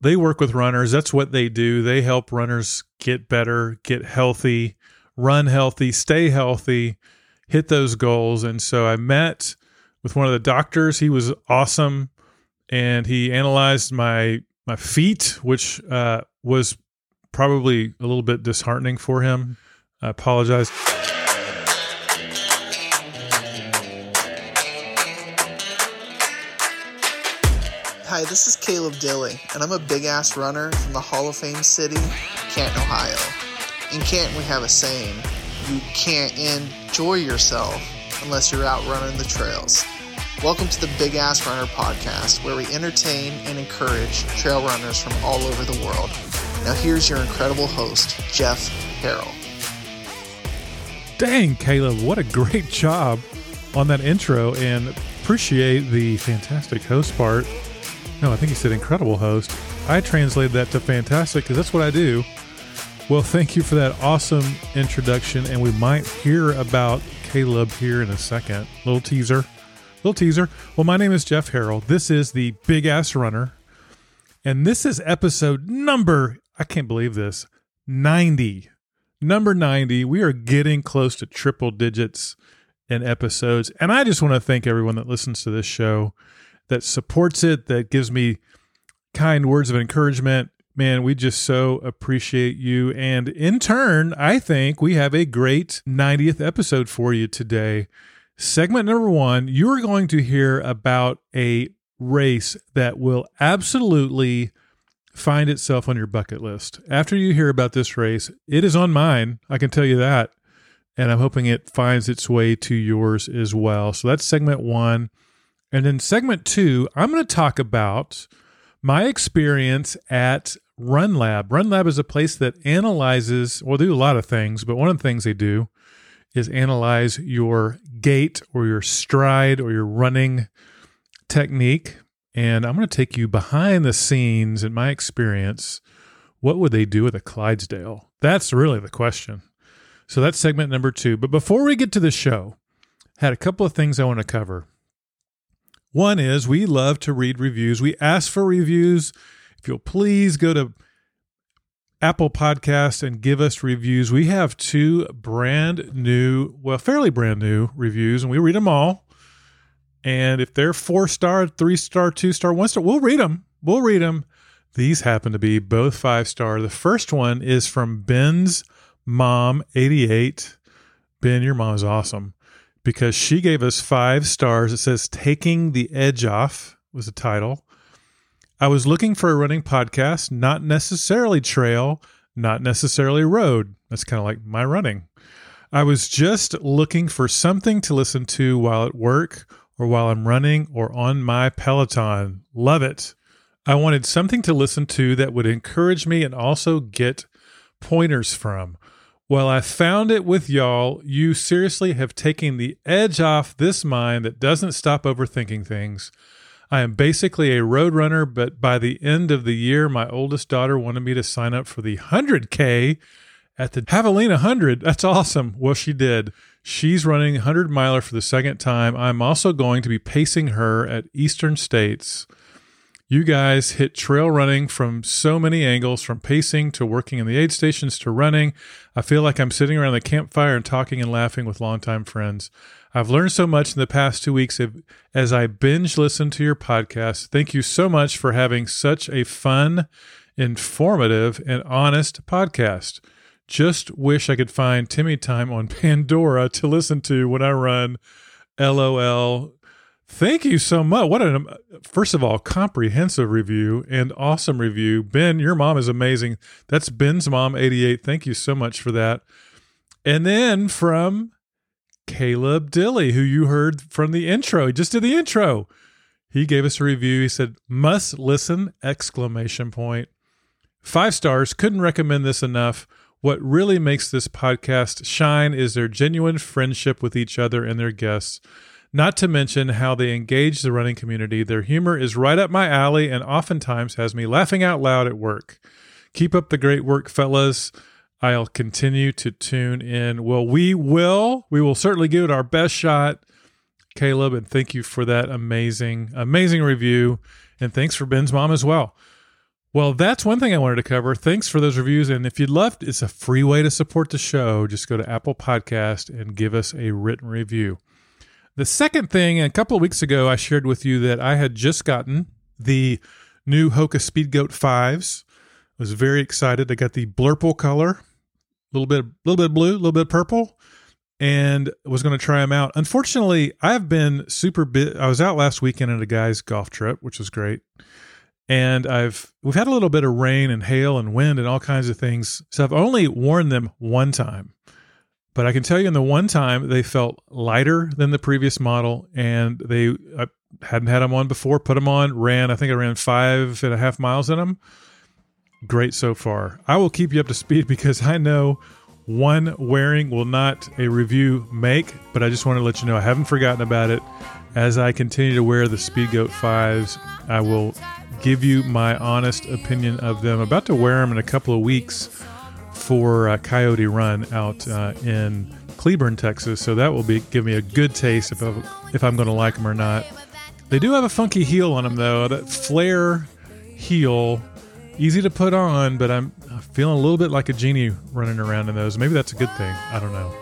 they work with runners. That's what they do. They help runners get better, get healthy, run healthy, stay healthy, hit those goals. And so I met with one of the doctors. He was awesome, and he analyzed my my feet, which uh, was probably a little bit disheartening for him. I apologize. Hi, this is Caleb Dilly, and I'm a big ass runner from the Hall of Fame city, Canton, Ohio. In Canton, we have a saying you can't enjoy yourself unless you're out running the trails. Welcome to the Big Ass Runner podcast, where we entertain and encourage trail runners from all over the world. Now, here's your incredible host, Jeff Harrell. Dang, Caleb, what a great job on that intro, and appreciate the fantastic host part. No, I think he said incredible host. I translated that to fantastic because that's what I do. Well, thank you for that awesome introduction, and we might hear about Caleb here in a second. Little teaser. Little teaser. Well, my name is Jeff Harrell. This is the Big Ass Runner, and this is episode number, I can't believe this, 90. Number 90. We are getting close to triple digits in episodes. And I just want to thank everyone that listens to this show that supports it, that gives me kind words of encouragement. Man, we just so appreciate you. And in turn, I think we have a great 90th episode for you today. Segment number one, you're going to hear about a race that will absolutely find itself on your bucket list. After you hear about this race, it is on mine. I can tell you that. And I'm hoping it finds its way to yours as well. So that's segment one. And in segment two, I'm going to talk about my experience at Run Lab. Run Lab is a place that analyzes, well, they do a lot of things, but one of the things they do is analyze your gait or your stride or your running technique. And I'm going to take you behind the scenes in my experience. What would they do with a Clydesdale? That's really the question. So that's segment number two. But before we get to the show, I had a couple of things I want to cover. One is we love to read reviews. We ask for reviews. If you'll please go to Apple Podcast and give us reviews. We have two brand new, well, fairly brand new reviews, and we read them all. And if they're four star, three star, two star, one star, we'll read them. We'll read them. These happen to be both five star. The first one is from Ben's mom, 88. Ben, your mom is awesome because she gave us five stars. It says Taking the Edge Off was the title. I was looking for a running podcast, not necessarily trail, not necessarily road. That's kind of like my running. I was just looking for something to listen to while at work or while I'm running or on my Peloton. Love it. I wanted something to listen to that would encourage me and also get pointers from. Well, I found it with y'all. You seriously have taken the edge off this mind that doesn't stop overthinking things. I am basically a road runner, but by the end of the year, my oldest daughter wanted me to sign up for the 100K at the Javelina 100. That's awesome. Well, she did. She's running 100 miler for the second time. I'm also going to be pacing her at Eastern States. You guys hit trail running from so many angles, from pacing to working in the aid stations to running. I feel like I'm sitting around the campfire and talking and laughing with longtime friends. I've learned so much in the past two weeks as I binge listen to your podcast. Thank you so much for having such a fun, informative, and honest podcast. Just wish I could find Timmy time on Pandora to listen to when I run. LOL. Thank you so much. What an first of all comprehensive review and awesome review. Ben, your mom is amazing. That's Ben's mom 88. Thank you so much for that. And then from Caleb Dilly, who you heard from the intro. He just did the intro. He gave us a review. He said, must listen, exclamation point. Five stars. Couldn't recommend this enough. What really makes this podcast shine is their genuine friendship with each other and their guests. Not to mention how they engage the running community. Their humor is right up my alley and oftentimes has me laughing out loud at work. Keep up the great work, fellas. I'll continue to tune in. Well, we will. We will certainly give it our best shot, Caleb. And thank you for that amazing, amazing review. And thanks for Ben's mom as well. Well, that's one thing I wanted to cover. Thanks for those reviews. And if you'd love, it's a free way to support the show. Just go to Apple Podcast and give us a written review. The second thing, a couple of weeks ago, I shared with you that I had just gotten the new Hoka Speedgoat fives. I was very excited. I got the blurple color, a little bit, a little bit blue, a little bit purple, and was going to try them out. Unfortunately, I've been super bit. I was out last weekend at a guy's golf trip, which was great, and I've we've had a little bit of rain and hail and wind and all kinds of things. So I've only worn them one time. But I can tell you, in the one time, they felt lighter than the previous model, and they I hadn't had them on before. Put them on, ran. I think I ran five and a half miles in them. Great so far. I will keep you up to speed because I know one wearing will not a review make, but I just want to let you know I haven't forgotten about it. As I continue to wear the Speedgoat fives, I will give you my honest opinion of them. I'm About to wear them in a couple of weeks for uh, Coyote Run out uh, in Cleburne, Texas. So that will be give me a good taste if I, if I'm going to like them or not. They do have a funky heel on them though. That flare heel, easy to put on, but I'm feeling a little bit like a genie running around in those. Maybe that's a good thing. I don't know.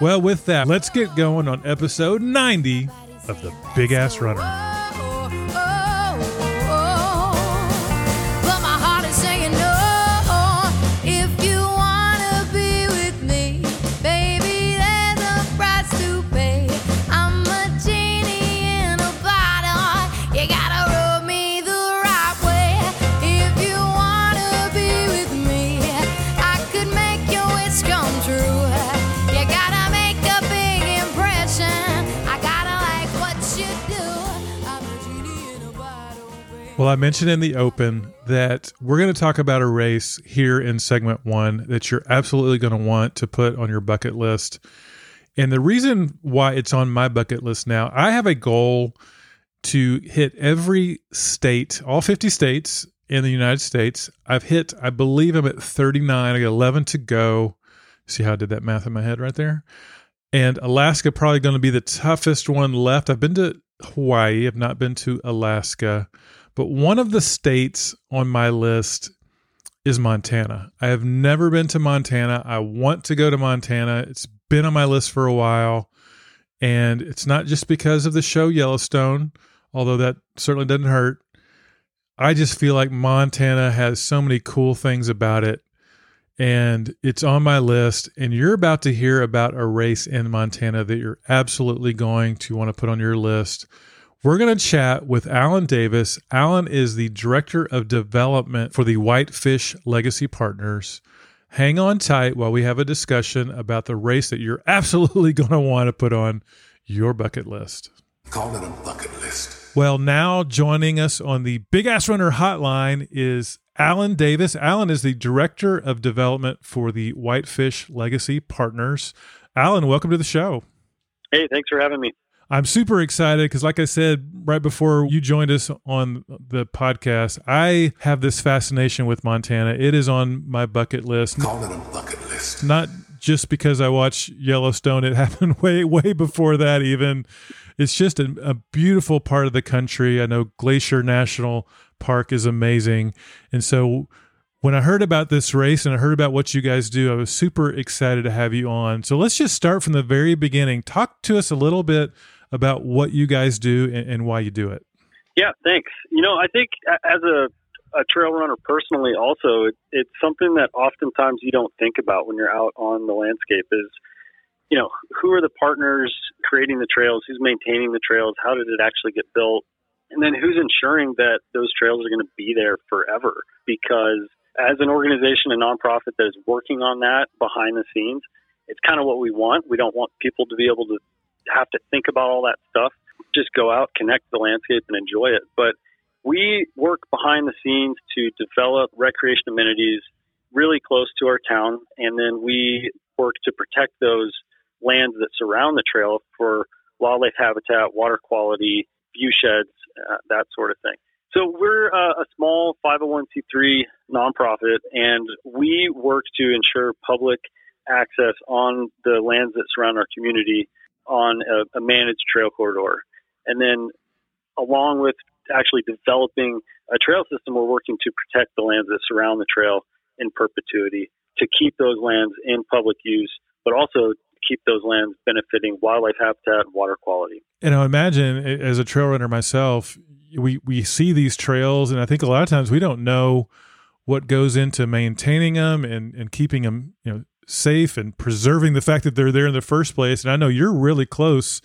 Well, with that, let's get going on episode 90 of the Big Ass Runner. Well, I mentioned in the open that we're going to talk about a race here in segment one that you're absolutely going to want to put on your bucket list. And the reason why it's on my bucket list now, I have a goal to hit every state, all 50 states in the United States. I've hit, I believe I'm at 39. I got 11 to go. See how I did that math in my head right there? And Alaska probably going to be the toughest one left. I've been to Hawaii, I've not been to Alaska. But one of the states on my list is Montana. I have never been to Montana. I want to go to Montana. It's been on my list for a while. And it's not just because of the show Yellowstone, although that certainly doesn't hurt. I just feel like Montana has so many cool things about it. And it's on my list. And you're about to hear about a race in Montana that you're absolutely going to want to put on your list. We're going to chat with Alan Davis. Alan is the Director of Development for the Whitefish Legacy Partners. Hang on tight while we have a discussion about the race that you're absolutely going to want to put on your bucket list. Call it a bucket list. Well, now joining us on the Big Ass Runner hotline is Alan Davis. Alan is the Director of Development for the Whitefish Legacy Partners. Alan, welcome to the show. Hey, thanks for having me. I'm super excited because, like I said right before you joined us on the podcast, I have this fascination with Montana. It is on my bucket list. Call it a bucket list. Not just because I watch Yellowstone, it happened way, way before that, even. It's just a, a beautiful part of the country. I know Glacier National Park is amazing. And so when I heard about this race and I heard about what you guys do, I was super excited to have you on. So let's just start from the very beginning. Talk to us a little bit about what you guys do and, and why you do it. Yeah, thanks. You know, I think as a a trail runner personally also it, it's something that oftentimes you don't think about when you're out on the landscape is you know who are the partners creating the trails? Who's maintaining the trails? How did it actually get built? And then who's ensuring that those trails are going to be there forever? Because as an organization a nonprofit that is working on that behind the scenes it's kind of what we want. We don't want people to be able to have to think about all that stuff. Just go out, connect the landscape, and enjoy it. But we work behind the scenes to develop recreation amenities really close to our town, and then we work to protect those lands that surround the trail for wildlife habitat, water quality, view sheds, uh, that sort of thing. So we're uh, a small 501c3 nonprofit, and we work to ensure public access on the lands that surround our community on a, a managed trail corridor. And then, along with actually developing a trail system, we're working to protect the lands that surround the trail in perpetuity, to keep those lands in public use, but also keep those lands benefiting wildlife habitat and water quality. And I imagine, as a trail runner myself, we we see these trails, and I think a lot of times we don't know what goes into maintaining them and and keeping them, you know, safe and preserving the fact that they're there in the first place. And I know you're really close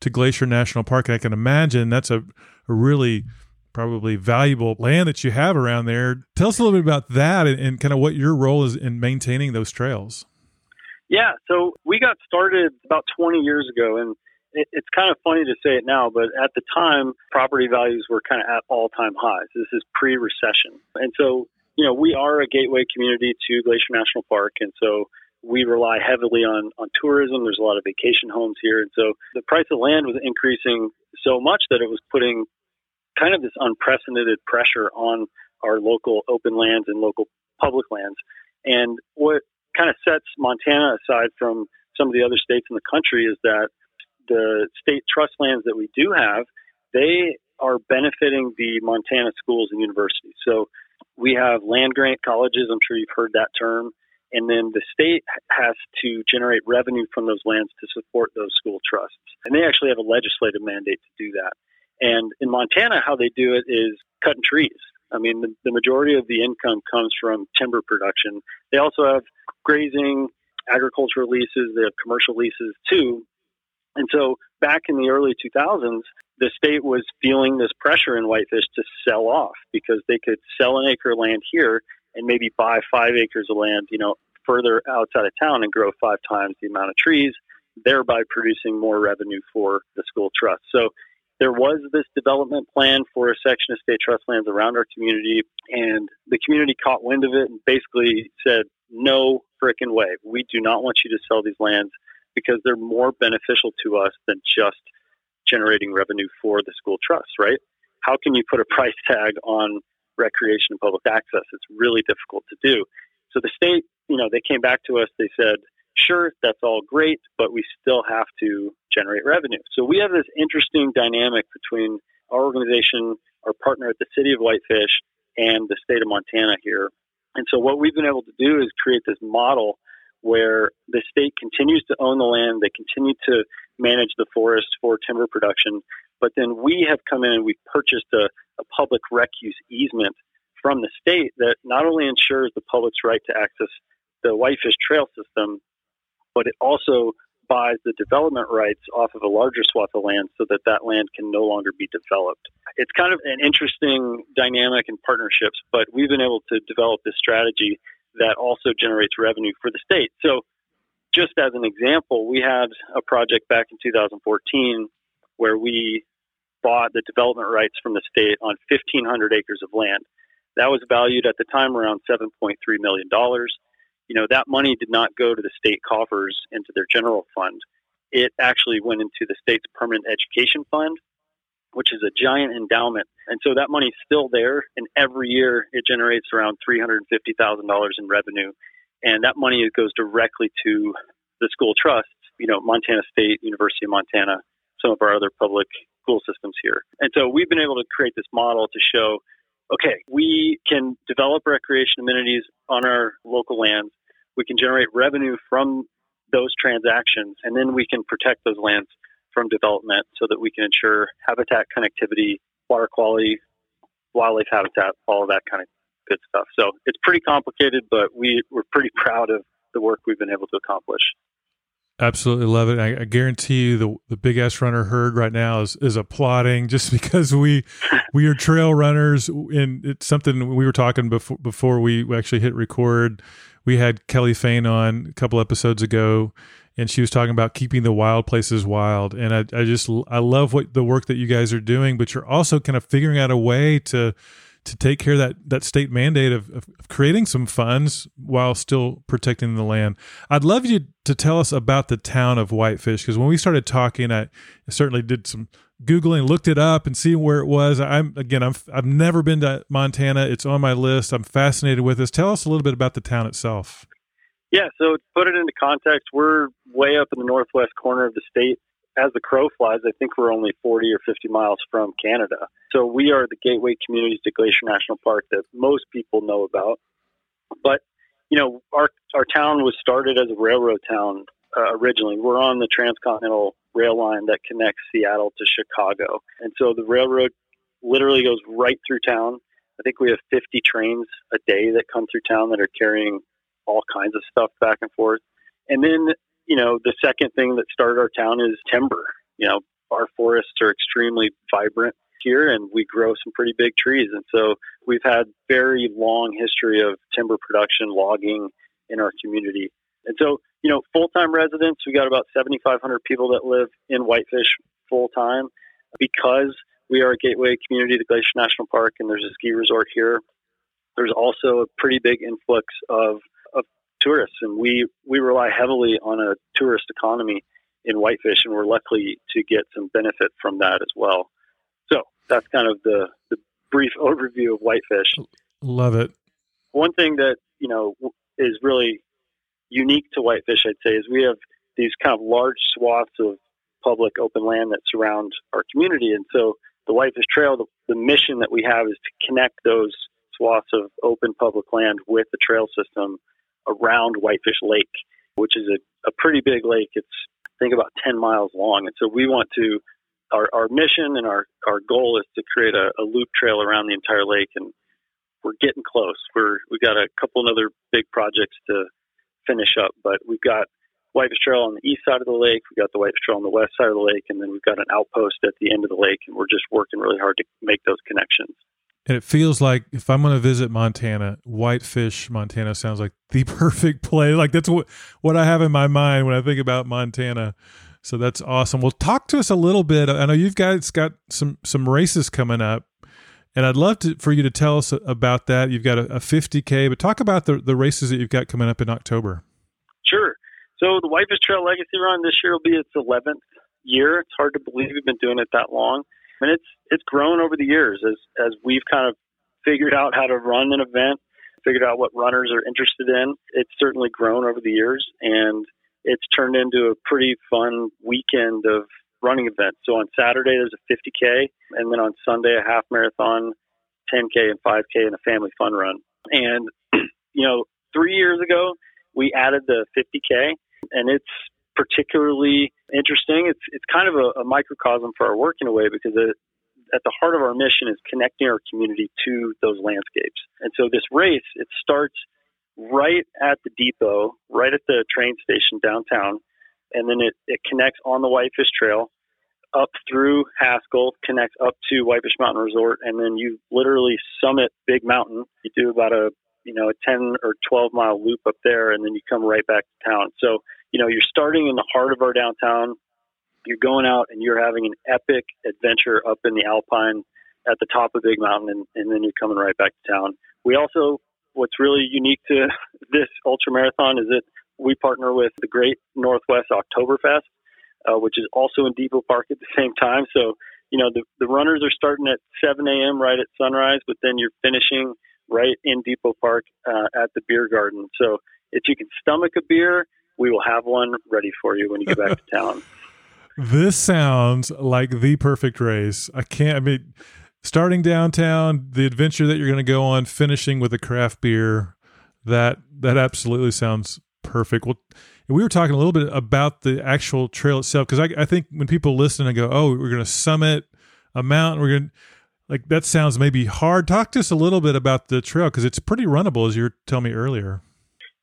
to Glacier National Park. I can imagine that's a, a really probably valuable land that you have around there. Tell us a little bit about that and, and kind of what your role is in maintaining those trails. Yeah, so we got started about 20 years ago, and it, it's kind of funny to say it now, but at the time, property values were kind of at all time highs. This is pre recession. And so, you know, we are a gateway community to Glacier National Park. And so we rely heavily on, on tourism. There's a lot of vacation homes here. And so the price of land was increasing so much that it was putting kind of this unprecedented pressure on our local open lands and local public lands. And what kind of sets Montana aside from some of the other states in the country is that the state trust lands that we do have, they are benefiting the Montana schools and universities. So we have land grant colleges. I'm sure you've heard that term. And then the state has to generate revenue from those lands to support those school trusts. And they actually have a legislative mandate to do that. And in Montana, how they do it is cutting trees. I mean, the, the majority of the income comes from timber production. They also have grazing, agricultural leases, they have commercial leases too. And so back in the early 2000s, the state was feeling this pressure in Whitefish to sell off because they could sell an acre of land here and maybe buy five acres of land, you know, further outside of town and grow five times the amount of trees, thereby producing more revenue for the school trust. So there was this development plan for a section of state trust lands around our community, and the community caught wind of it and basically said, no frickin' way. We do not want you to sell these lands because they're more beneficial to us than just generating revenue for the school trust, right? How can you put a price tag on recreation and public access? It's really difficult to do. So the state, you know, they came back to us, they said, sure, that's all great, but we still have to generate revenue. So we have this interesting dynamic between our organization, our partner at the city of Whitefish, and the state of Montana here. And so what we've been able to do is create this model where the state continues to own the land, they continue to manage the forest for timber production, but then we have come in and we've purchased a, a public rec use easement from the state that not only ensures the public's right to access the Whitefish Trail system, but it also buys the development rights off of a larger swath of land so that that land can no longer be developed. It's kind of an interesting dynamic and partnerships, but we've been able to develop this strategy that also generates revenue for the state. So, just as an example, we had a project back in 2014 where we bought the development rights from the state on 1,500 acres of land. That was valued at the time around $7.3 million you know, that money did not go to the state coffers into their general fund. It actually went into the state's permanent education fund, which is a giant endowment. And so that money's still there. And every year it generates around $350,000 in revenue. And that money goes directly to the school trusts, you know, Montana State, University of Montana, some of our other public school systems here. And so we've been able to create this model to show okay, we can develop recreation amenities on our local lands. We can generate revenue from those transactions, and then we can protect those lands from development so that we can ensure habitat connectivity, water quality, wildlife habitat, all of that kind of good stuff. So it's pretty complicated, but we, we're pretty proud of the work we've been able to accomplish. Absolutely love it. I, I, guarantee you the the big ass runner herd right now is is applauding just because we we are trail runners and it's something we were talking before before we actually hit record. We had Kelly Fain on a couple episodes ago and she was talking about keeping the wild places wild and I, I just I love what the work that you guys are doing, but you're also kind of figuring out a way to to take care of that that state mandate of, of, creating some funds while still protecting the land. I'd love you to tell us about the town of Whitefish because when we started talking, I certainly did some googling, looked it up, and seeing where it was. I'm again, I'm I've never been to Montana. It's on my list. I'm fascinated with this. Tell us a little bit about the town itself. Yeah, so to put it into context, we're way up in the northwest corner of the state. as the crow flies, I think we're only 40 or 50 miles from Canada. So we are the gateway communities to Glacier National Park that most people know about. But you know, our our town was started as a railroad town uh, originally. We're on the transcontinental rail line that connects Seattle to Chicago, and so the railroad literally goes right through town. I think we have 50 trains a day that come through town that are carrying all kinds of stuff back and forth. And then, you know, the second thing that started our town is timber. You know, our forests are extremely vibrant here and we grow some pretty big trees. And so we've had very long history of timber production, logging in our community. And so, you know, full-time residents, we got about 7,500 people that live in Whitefish full-time because we are a gateway community to Glacier National Park and there's a ski resort here. There's also a pretty big influx of tourists and we, we rely heavily on a tourist economy in Whitefish and we're lucky to get some benefit from that as well. So that's kind of the, the brief overview of Whitefish. Love it. One thing that, you know, is really unique to Whitefish, I'd say, is we have these kind of large swaths of public open land that surround our community. And so the Whitefish Trail, the, the mission that we have is to connect those swaths of open public land with the trail system around Whitefish Lake, which is a, a pretty big lake. It's, I think, about 10 miles long. And so we want to, our, our mission and our, our goal is to create a, a loop trail around the entire lake. And we're getting close. We're, we got a couple other big projects to finish up, but we've got Whitefish Trail on the east side of the lake. We've got the Whitefish Trail on the west side of the lake, and then we've got an outpost at the end of the lake, and we're just working really hard to make those connections. And it feels like if I'm going to visit Montana, Whitefish, Montana sounds like the perfect place. Like that's what what I have in my mind when I think about Montana. So that's awesome. Well, talk to us a little bit. I know you've guys got some some races coming up, and I'd love to for you to tell us about that. You've got a, a 50k, but talk about the the races that you've got coming up in October. Sure. So the Whitefish Trail Legacy Run this year will be its 11th year. It's hard to believe we've been doing it that long, and it's it's grown over the years as as we've kind of figured out how to run an event, figured out what runners are interested in. It's certainly grown over the years, and it's turned into a pretty fun weekend of running events. So on Saturday there's a 50k, and then on Sunday a half marathon, 10k and 5k, and a family fun run. And you know, three years ago we added the 50k and it's particularly interesting. It's it's kind of a, a microcosm for our work in a way because it, at the heart of our mission is connecting our community to those landscapes. And so this race it starts right at the depot, right at the train station downtown, and then it, it connects on the Whitefish Trail up through Haskill, connects up to Whitefish Mountain Resort, and then you literally summit Big Mountain. You do about a you know, a 10 or 12 mile loop up there, and then you come right back to town. So, you know, you're starting in the heart of our downtown. You're going out and you're having an epic adventure up in the Alpine at the top of Big Mountain, and, and then you're coming right back to town. We also, what's really unique to this ultra marathon is that we partner with the Great Northwest Oktoberfest, uh, which is also in Depot Park at the same time. So, you know, the, the runners are starting at 7 a.m. right at sunrise, but then you're finishing right in Depot Park uh, at the beer garden. So if you can stomach a beer, we will have one ready for you when you get back to town. This sounds like the perfect race. I can't, I mean, starting downtown, the adventure that you're going to go on, finishing with a craft beer, that that absolutely sounds perfect. Well, we were talking a little bit about the actual trail itself because I, I think when people listen and go, "Oh, we're going to summit a mountain," we're going to like that sounds maybe hard. Talk to us a little bit about the trail because it's pretty runnable, as you were telling me earlier.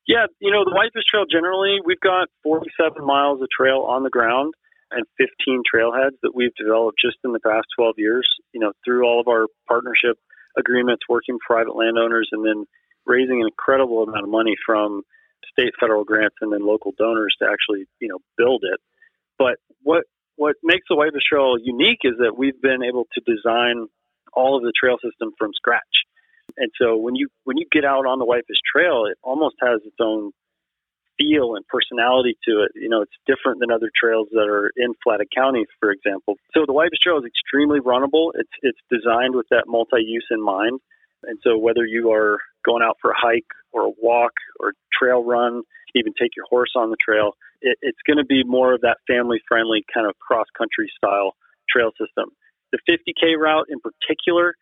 Yeah, you know the Whitefish Trail generally we've got 47 miles of trail on the ground and 15 trailheads that we've developed just in the past 12 years. You know through all of our partnership agreements, working private landowners, and then raising an incredible amount of money from state, federal grants, and then local donors to actually you know build it. But what what makes the Whitefish Trail unique is that we've been able to design all of the trail system from scratch. And so when you when you get out on the Whitefish Trail, it almost has its own feel and personality to it. You know, it's different than other trails that are in Flathead County, for example. So the Whitefish Trail is extremely runnable. It's it's designed with that multi-use in mind. And so whether you are going out for a hike or a walk or trail run, even take your horse on the trail. It, it's going to be more of that family friendly kind of cross country style trail system. The 50K route in particular,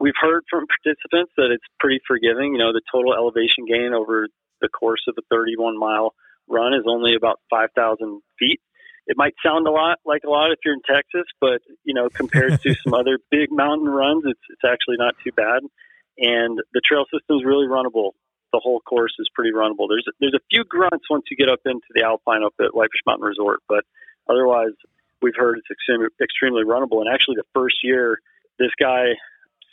we've heard from participants that it's pretty forgiving. You know, the total elevation gain over the course of a 31 mile run is only about 5,000 feet. It might sound a lot like a lot if you're in Texas, but you know, compared to some other big mountain runs, it's it's actually not too bad. And the trail system is really runnable. The whole course is pretty runnable. There's there's a few grunts once you get up into the Alpine up at Whitefish Mountain Resort, but otherwise, we've heard it's extremely extremely runnable. And actually, the first year, this guy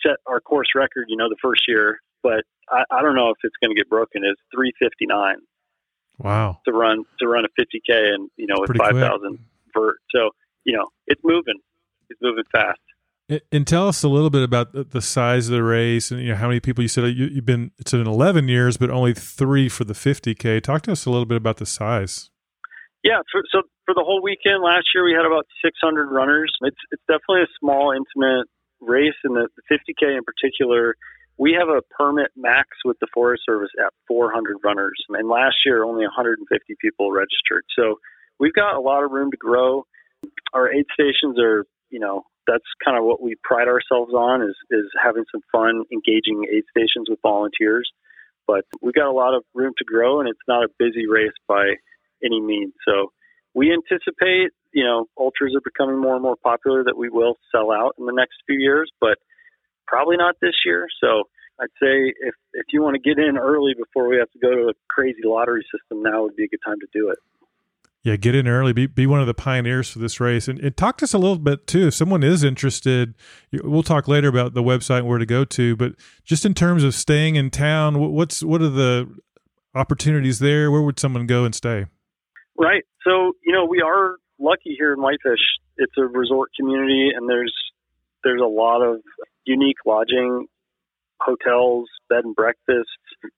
set our course record. You know, the first year, but I, I don't know if it's going to get broken. It's 359. Wow. To run to run a 50k and you know with 5,000 vert. So you know it's moving. It's moving fast. And tell us a little bit about the size of the race and you know how many people you said you, have been. It's in 11 years, but only three for the 50k. Talk to us a little bit about the size. Yeah, for, so for the whole weekend last year, we had about 600 runners. It's it's definitely a small, intimate race, the, the 50k in particular we have a permit max with the Forest Service at 400 runners, and last year only 150 people registered. So we've got a lot of room to grow. Our aid stations are, you know, that's kind of what we pride ourselves on is is having some fun, engaging aid stations with volunteers. But we've got a lot of room to grow, and it's not a busy race by any means. So we anticipate, you know, ultras are becoming more and more popular that we will sell out in the next few years, but probably not this year. So I'd say if if you want to get in early before we have to go to a crazy lottery system, now would be a good time to do it. Yeah, get in early. Be be one of the pioneers for this race, and, and talk to us a little bit too. If someone is interested, we'll talk later about the website and where to go to. But just in terms of staying in town, what's what are the opportunities there? Where would someone go and stay? Right. So you know we are lucky here in Whitefish. It's a resort community, and there's there's a lot of unique lodging hotels, bed and breakfasts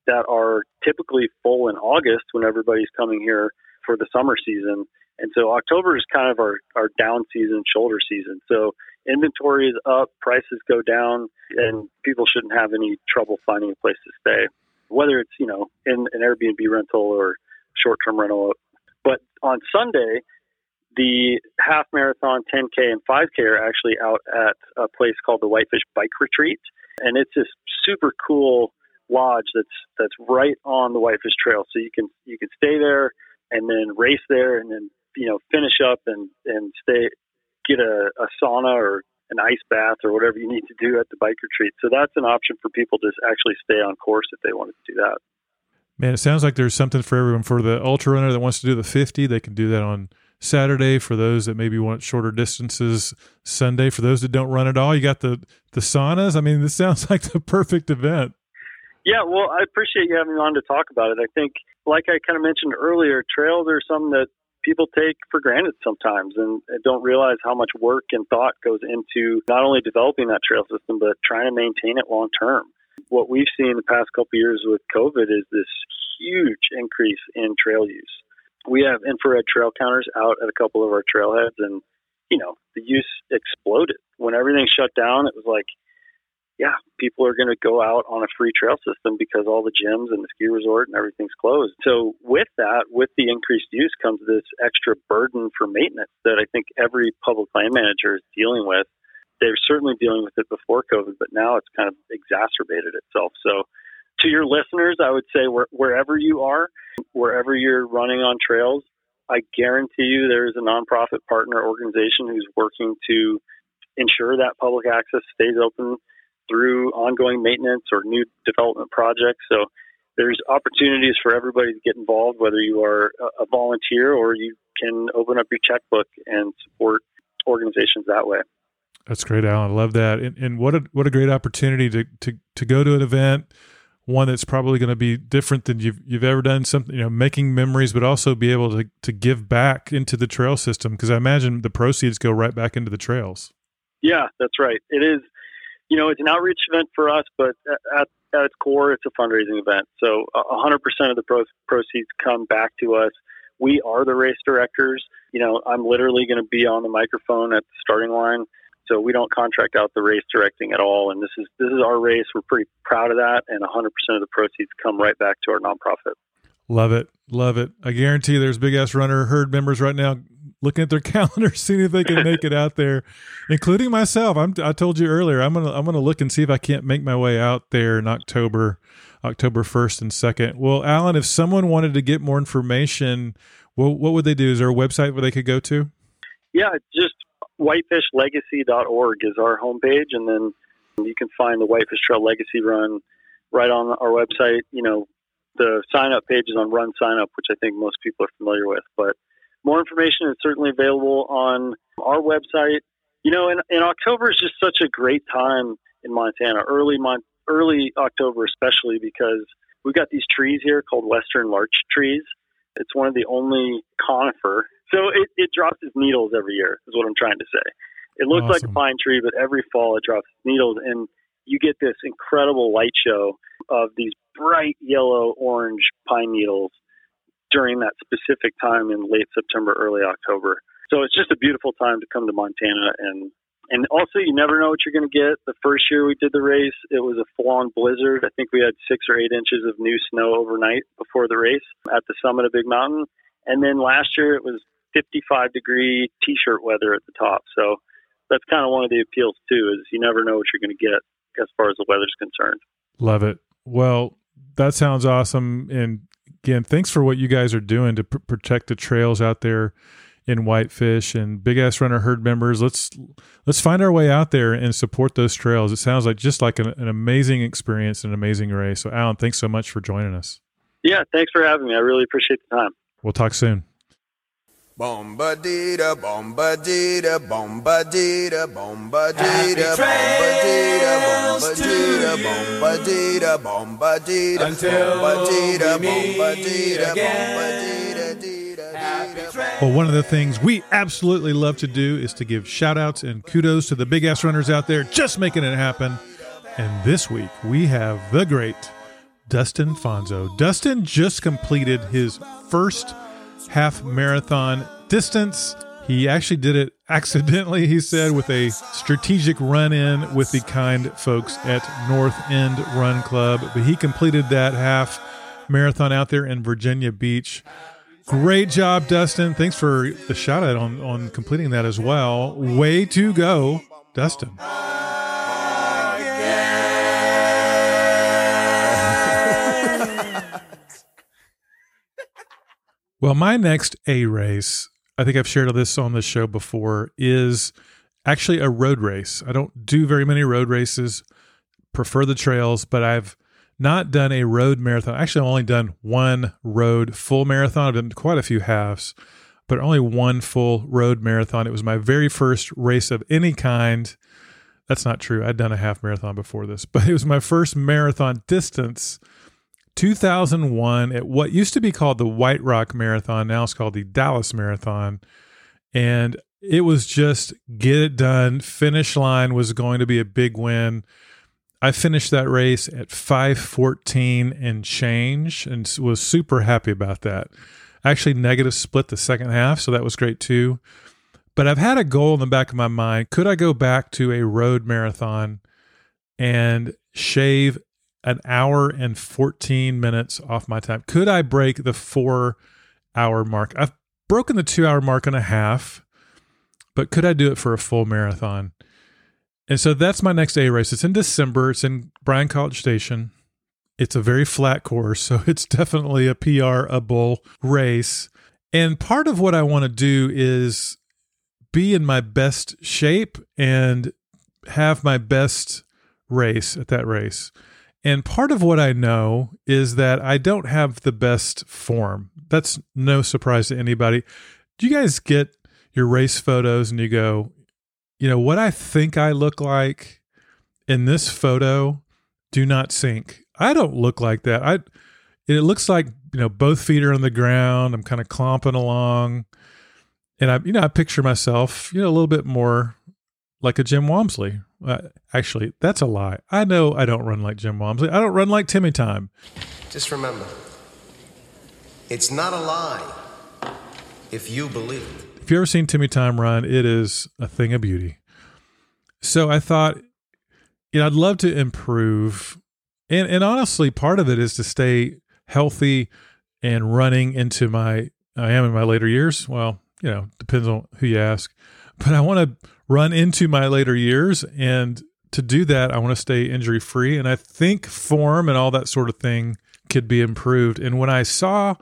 that are typically full in August when everybody's coming here for the summer season. And so October is kind of our, our down season, shoulder season. So inventory is up, prices go down, and people shouldn't have any trouble finding a place to stay, whether it's, you know, in an Airbnb rental or short term rental. But on Sunday, the half marathon, 10K, and 5K are actually out at a place called the Whitefish Bike Retreat, and it's this super cool lodge that's that's right on the Whitefish Trail. So you can you can stay there and then race there, and then you know finish up and and stay get a, a sauna or an ice bath or whatever you need to do at the bike retreat. So that's an option for people to actually stay on course if they wanted to do that. Man, it sounds like there's something for everyone. For the ultra runner that wants to do the 50, they can do that on Saturday for those that maybe want shorter distances. Sunday for those that don't run at all. You got the the saunas. I mean, this sounds like the perfect event. Yeah, well, I appreciate you having me on to talk about it. I think, like I kind of mentioned earlier, trails are something that people take for granted sometimes and don't realize how much work and thought goes into not only developing that trail system but trying to maintain it long term. What we've seen in the past couple years with COVID is this huge increase in trail use we have infrared trail counters out at a couple of our trailheads, and you know the use exploded when everything shut down. It was like, yeah, people are going to go out on a free trail system because all the gyms and the ski resort and everything's closed. So with that, with the increased use comes this extra burden for maintenance that I think every public land manager is dealing with. They're certainly dealing with it before COVID, but now it's kind of exacerbated itself. So to your listeners, I would say where, wherever you are, wherever you're running on trails, I guarantee you there is a nonprofit partner organization who's working to ensure that public access stays open through ongoing maintenance or new development projects. So there's opportunities for everybody to get involved, whether you are a volunteer or you can open up your checkbook and support organizations that way. That's great, Alan. I love that. And, and what a what a great opportunity to to to go to an event one that's probably going to be different than you've you've ever done something you know making memories but also be able to to give back into the trail system because i imagine the proceeds go right back into the trails. Yeah that's right. It is you know it's an outreach event for us but at, at its core it's a fundraising event. So 100% of the pro- proceeds come back to us. We are the race directors. You know i'm literally going to be on the microphone at the starting line so we don't contract out the race directing at all. And this is this is our race. We're pretty proud of that, and 100% of the proceeds come right back to our nonprofit. Love it. Love it. I guarantee there's big ass runner herd members right now looking at their calendar, seeing if they can make it out there, including myself. I'm, I told you earlier, I'm gonna I'm gonna look and see if I can't make my way out there in October, October first and second. Well, Alan, if someone wanted to get more information, well, what would they do? Is there a website where they could go to? Yeah, just whitefishlegacy.org is our homepage, and then you can find the Whitefish Trail Legacy Run right on our website. You know, the sign up page is on Run Sign Up, which I think most people are familiar with, but more information is certainly available on our website. You know, and, and October is just such a great time in Montana, early Mon- early October especially because we've got these trees here called western larch trees. It's one of the only conifer. So it, it drops its needles every year, is what I'm trying to say. It looks like a pine tree, but every fall it drops its needles, and you get this incredible light show of these bright yellow orange pine needles during that specific time in late September, early October. So it's just a beautiful time to come to Montana and and also you never know what you're going to get. The first year we did the race, it was a full-on blizzard. I think we had 6 or 8 inches of new snow overnight before the race at the summit of Big Mountain. And then last year it was 55 degree t-shirt weather at the top. So that's kind of one of the appeals too is you never know what you're going to get as far as the weather's concerned. Love it. Well, that sounds awesome. And again, thanks for what you guys are doing to pr- protect the trails out there in Whitefish and Big Ass Runner herd members. Let's let's find our way out there and support those trails. It sounds like just like an, an amazing experience, and an amazing race. So, Alan, thanks so much for joining us. Yeah, thanks for having me. I really appreciate the time. We'll talk soon. Bombadita, bombadita, bombadita, bombadita, bombadita, bombadita, bombadita, bombadita, bombadita, bombadita, bombadita, Well, one of the things we absolutely love to do is to give shout outs and kudos to the big ass runners out there just making it happen. And this week we have the great Dustin Fonzo. Dustin just completed his first half marathon distance. He actually did it accidentally, he said, with a strategic run in with the kind folks at North End Run Club. But he completed that half marathon out there in Virginia Beach. Great job, Dustin. Thanks for the shout out on, on completing that as well. Way to go, Dustin. Well, my next A race, I think I've shared this on the show before, is actually a road race. I don't do very many road races, prefer the trails, but I've not done a road marathon. Actually, I've only done one road full marathon. I've done quite a few halves, but only one full road marathon. It was my very first race of any kind. That's not true. I'd done a half marathon before this, but it was my first marathon distance. 2001 at what used to be called the White Rock Marathon. Now it's called the Dallas Marathon. And it was just get it done. Finish line was going to be a big win. I finished that race at 514 and change and was super happy about that. Actually, negative split the second half, so that was great too. But I've had a goal in the back of my mind. Could I go back to a road marathon and shave an hour and 14 minutes off my time? Could I break the four hour mark? I've broken the two hour mark and a half, but could I do it for a full marathon? And so that's my next A race. It's in December. It's in Bryan College Station. It's a very flat course, so it's definitely a PR a bull race. And part of what I want to do is be in my best shape and have my best race at that race. And part of what I know is that I don't have the best form. That's no surprise to anybody. Do you guys get your race photos and you go, you know, what I think I look like in this photo do not sync. I don't look like that. I it looks like, you know, both feet are on the ground. I'm kind of clomping along. And I, you know, I picture myself, you know, a little bit more like a Jim Walmsley. Uh, actually, that's a lie. I know I don't run like Jim Walmsley. I don't run like Timmy Time. Just remember, it's not a lie if you believe it. If you ever seen Timmy Time run, it is a thing of beauty. So I thought, you know, I'd love to improve, and and honestly, part of it is to stay healthy, and running into my, I am in my later years. Well, you know, depends on who you ask, but I want to run into my later years. And to do that, I want to stay injury free. And I think form and all that sort of thing could be improved. And when I saw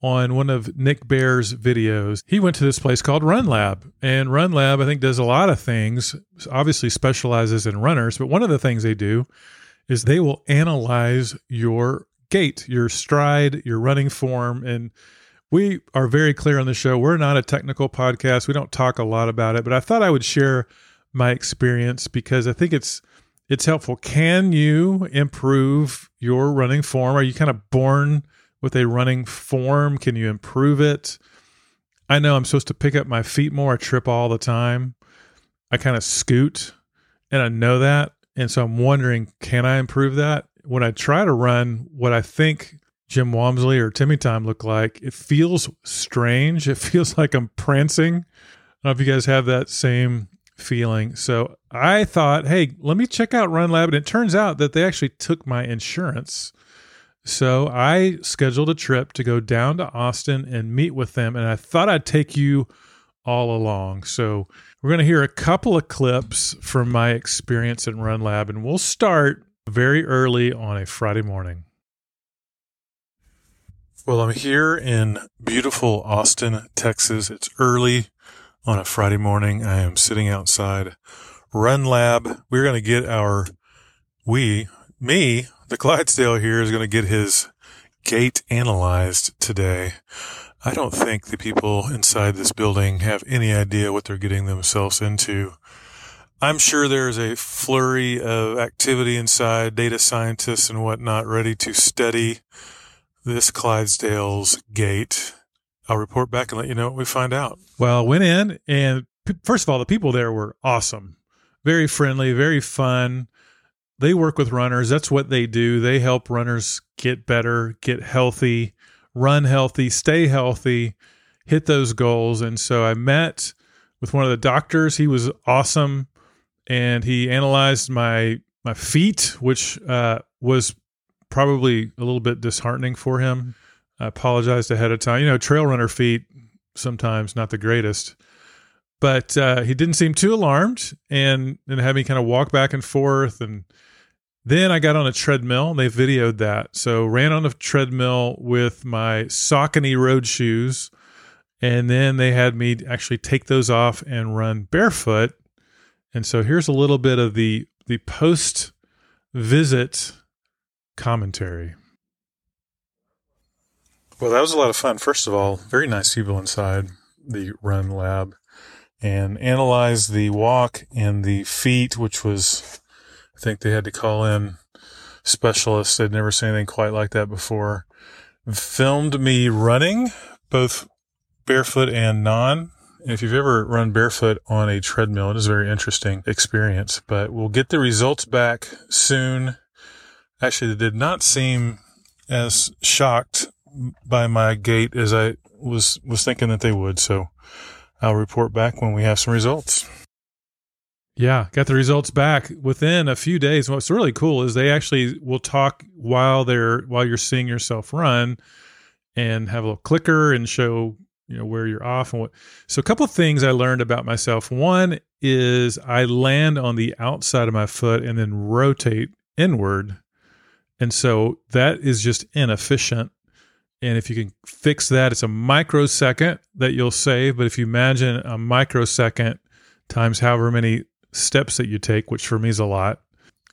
on one of Nick Bare's videos, he went to this place called Run Lab. And Run Lab, I think, does a lot of things, obviously specializes in runners. But one of the things they do is they will analyze your gait, your stride, your running form. And we are very clear on the show. We're not a technical podcast. We don't talk a lot about it, but I thought I would share my experience because I think it's it's helpful. Can you improve your running form? Are you kind of born with a running form? Can you improve it? I know I'm supposed to pick up my feet more. I trip all the time. I kind of scoot and I know that. And so I'm wondering, can I improve that? When I try to run what I think Jim Walmsley or Timmy Time look like, it feels strange. It feels like I'm prancing. I don't know if you guys have that same feeling. So I thought, hey, let me check out Run Lab. And it turns out that they actually took my insurance. So I scheduled a trip to go down to Austin and meet with them. And I thought I'd take you all along. So we're going to hear a couple of clips from my experience at Run Lab. And we'll start very early on a Friday morning. Well, I'm here in beautiful Austin, Texas. It's early on a Friday morning. I am sitting outside Run Lab. We're going to get our, we, me, the Clydesdale here is going to get his gait analyzed today. I don't think the people inside this building have any idea what they're getting themselves into. I'm sure there's a flurry of activity inside, data scientists and whatnot ready to study this Clydesdale's gait. I'll report back and let you know what we find out. Well, went in and p- first of all, the people there were awesome, very friendly, very fun. They work with runners. That's what they do. They help runners get better, get healthy, run healthy, stay healthy, hit those goals. And so I met with one of the doctors. He was awesome, and he analyzed my my feet, which uh, was probably a little bit disheartening for him. I apologized ahead of time. You know, trail runner feet sometimes not the greatest, but uh, he didn't seem too alarmed and and had me kind of walk back and forth. And then I got on a treadmill. And they videoed that, so ran on a treadmill with my Saucony road shoes, and then they had me actually take those off and run barefoot. And so here's a little bit of the the post visit commentary. Well, that was a lot of fun. First of all, very nice people inside the Run Lab and analyzed the walk and the feet, which was, I think they had to call in specialists. They'd never seen anything quite like that before. Filmed me running, both barefoot and non. If you've ever run barefoot on a treadmill, it is a very interesting experience, but we'll get the results back soon. Actually, they did not seem as shocked by my gait as I was was thinking that they would. So I'll report back when we have some results. Yeah, got the results back within a few days. What's really cool is they actually will talk while they're while you're seeing yourself run and have a little clicker and show you know where you're off and what so a couple of things i learned about myself one is i land on the outside of my foot and then rotate inward and so that is just inefficient and if you can fix that, it's a microsecond that you'll save. But if you imagine a microsecond times however many steps that you take, which for me is a lot,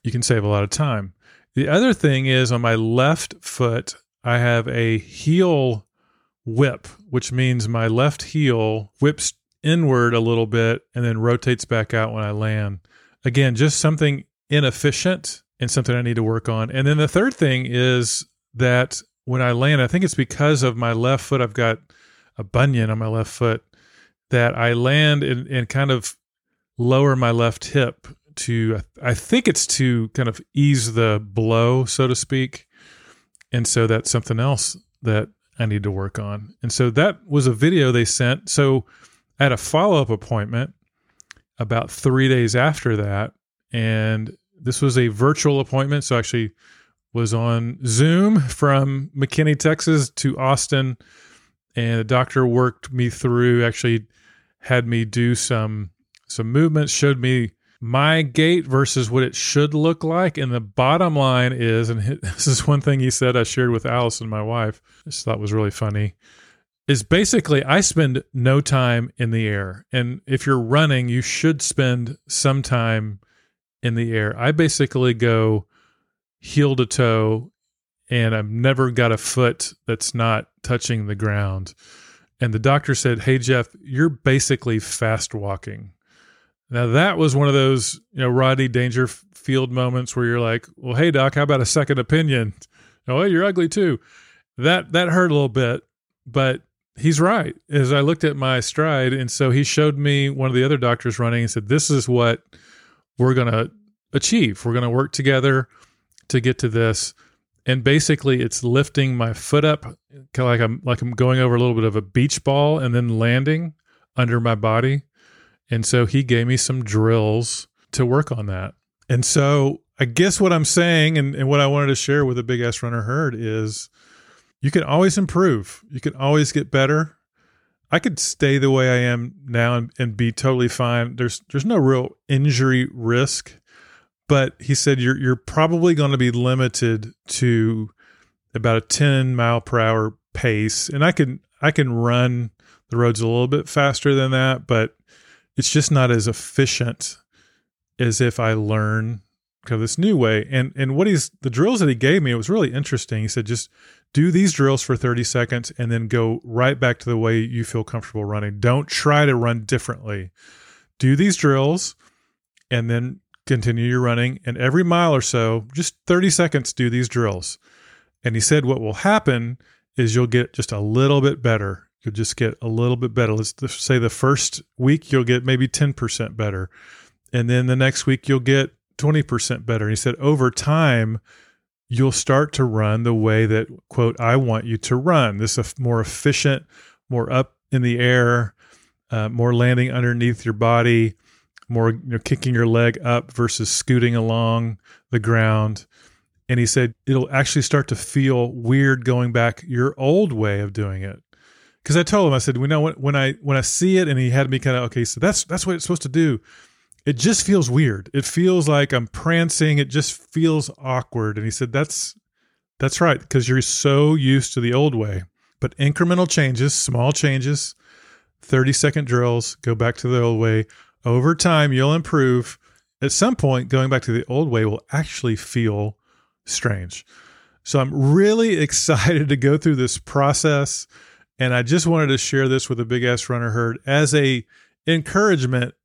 you can save a lot of time. The other thing is on my left foot, I have a heel whip, which means my left heel whips inward a little bit and then rotates back out when I land. Again, just something inefficient and something I need to work on. And then the third thing is that when I land, I think it's because of my left foot. I've got a bunion on my left foot that I land and, and kind of lower my left hip to, I think it's to kind of ease the blow, so to speak. And so that's something else that I need to work on. And so that was a video they sent. So I had a follow up appointment about three days after that. And this was a virtual appointment. So actually, was on Zoom from McKinney, Texas to Austin. And the doctor worked me through, actually had me do some some movements, showed me my gait versus what it should look like. And the bottom line is, and this is one thing he said I shared with Allison, my wife, just thought was really funny, is basically I spend no time in the air. And if you're running, you should spend some time in the air. I basically go heel to toe and I've never got a foot that's not touching the ground. And the doctor said, Hey, Jeff, you're basically fast walking. Now, that was one of those, you know, Rodney Dangerfield moments where you're like, Well, hey, doc, how about a second opinion? Oh, hey, you're ugly too. That, that hurt a little bit, but he's right. As I looked at my stride, and so he showed me one of the other doctors running and said, This is what we're going to achieve. We're going to work together to get to this. And basically, it's lifting my foot up, kind of like I'm like I'm going over a little bit of a beach ball and then landing under my body. And so he gave me some drills to work on that. And so I guess what I'm saying and, and what I wanted to share with the big ass runner herd is you can always improve. You can always get better. I could stay the way I am now and, and be totally fine. There's there's no real injury risk but he said you're you're probably going to be limited to about a 10 mile per hour pace. And i can i can run the roads a little bit faster than that but it's just not as efficient as if i learn kind of this new way. And and what he's the drills that he gave me it was really interesting. He said just do these drills for 30 seconds and then go right back to the way you feel comfortable running don't try to run differently do these drills and then continue your running, and every mile or so, just 30 seconds, do these drills. And he said, what will happen is you'll get just a little bit better. You'll just get a little bit better. Let's say the first week, you'll get maybe 10% better. And then the next week, you'll get 20% better. And he said, over time, you'll start to run the way that, quote, I want you to run. This is more efficient, more up in the air, uh, more landing underneath your body more you know, kicking your leg up versus scooting along the ground. And he said it'll actually start to feel weird going back your old way of doing it. Because I told him, I said, we know when I when I see it, and he had me kind of okay, so that's that's what it's supposed to do. It just feels weird. It feels like I'm prancing. It just feels awkward. And he said, that's that's right because you're so used to the old way. But incremental changes, small changes, 30 second drills, go back to the old way over time, you'll improve. At some point, going back to the old way will actually feel strange. So I'm really excited to go through this process. And I just wanted to share this with the big ass runner herd as a encouragement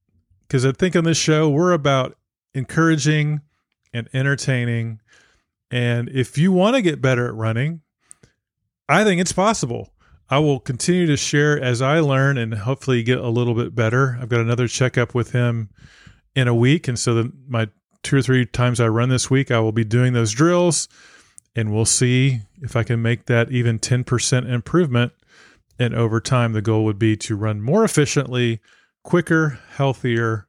because I think on this show we're about encouraging and entertaining. And if you want to get better at running, I think it's possible. I will continue to share as I learn and hopefully get a little bit better. I've got another checkup with him in a week. And so the, my two or three times I run this week, I will be doing those drills and we'll see if I can make that even 10% improvement. And over time, the goal would be to run more efficiently, quicker, healthier,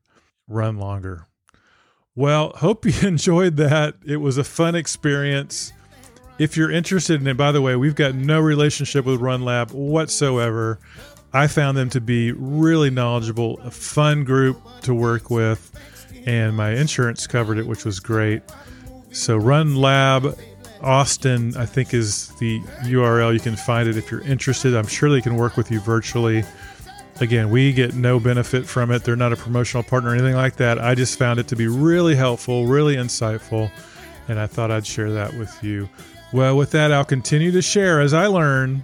run longer. Well, hope you enjoyed that. It was a fun experience. If you're interested in it, by the way, we've got no relationship with Run Lab whatsoever. I found them to be really knowledgeable, a fun group to work with, and my insurance covered it, which was great. So, Run Lab Austin, I think, is the URL. You can find it if you're interested. I'm sure they can work with you virtually. Again, we get no benefit from it. They're not a promotional partner or anything like that. I just found it to be really helpful, really insightful, and I thought I'd share that with you. Well, with that, I'll continue to share as I learn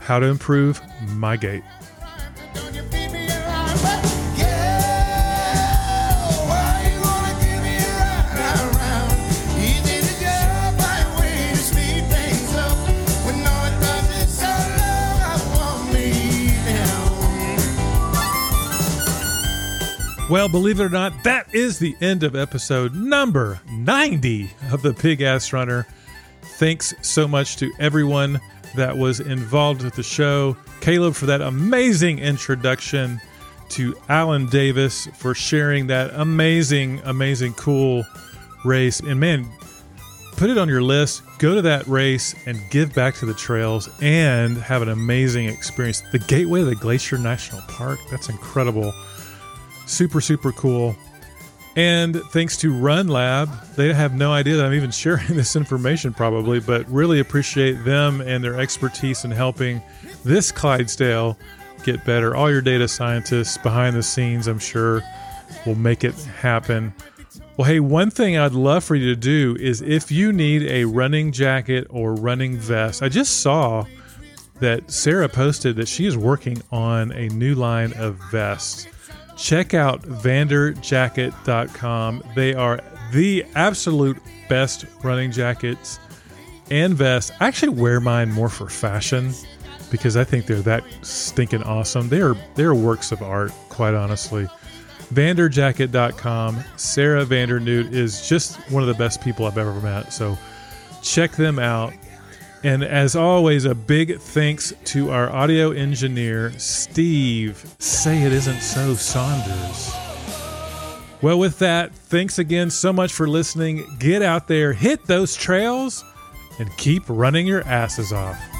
how to improve my gait. Well, believe it or not, that is the end of episode number 90 of the Big Ass Runner. Thanks so much to everyone that was involved with the show. Caleb for that amazing introduction, to Alan Davis for sharing that amazing, amazing, cool race. And man, put it on your list, go to that race and give back to the trails and have an amazing experience. The Gateway of the Glacier National Park, that's incredible. Super, super cool. And thanks to Run Lab, they have no idea that I'm even sharing this information probably, but really appreciate them and their expertise in helping this Clydesdale get better. All your data scientists behind the scenes, I'm sure, will make it happen. Well, hey, one thing I'd love for you to do is if you need a running jacket or running vest, I just saw that Sarah posted that she is working on a new line of vests check out vanderjacket.com. They are the absolute best running jackets and vests. I actually wear mine more for fashion because I think they're that stinking awesome. They are they're works of art, quite honestly. Vanderjacket.com. Sarah Vandernewt is just one of the best people I've ever met. So check them out. And as always, a big thanks to our audio engineer, Steve. Say it isn't so, Saunders. Well, with that, thanks again so much for listening. Get out there, hit those trails, and keep running your asses off.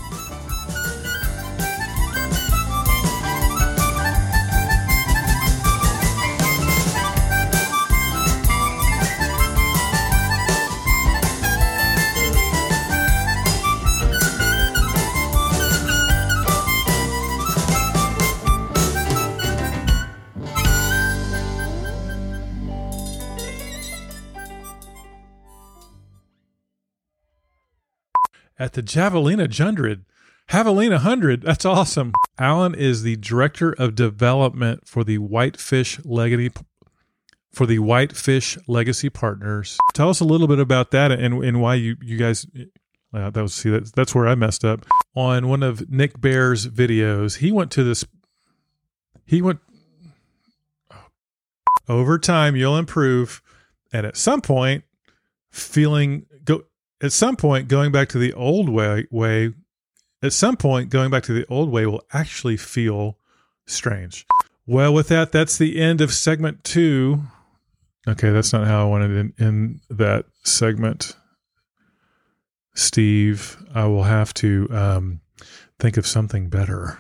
At the Javelina Hundred. Javelina Hundred, that's awesome. Alan is the director of development for the Whitefish Legacy for the Whitefish Legacy Partners. Tell us a little bit about that and and why you you guys. Uh, that was see that's that's where I messed up on one of Nick Bare's videos. He went to this. He went over time. You'll improve, and at some point, feeling at some point going back to the old way way at some point going back to the old way will actually feel strange. Well with that that's the end of segment two. Okay that's not how i wanted in, in that segment. Steve i will have to um, think of something better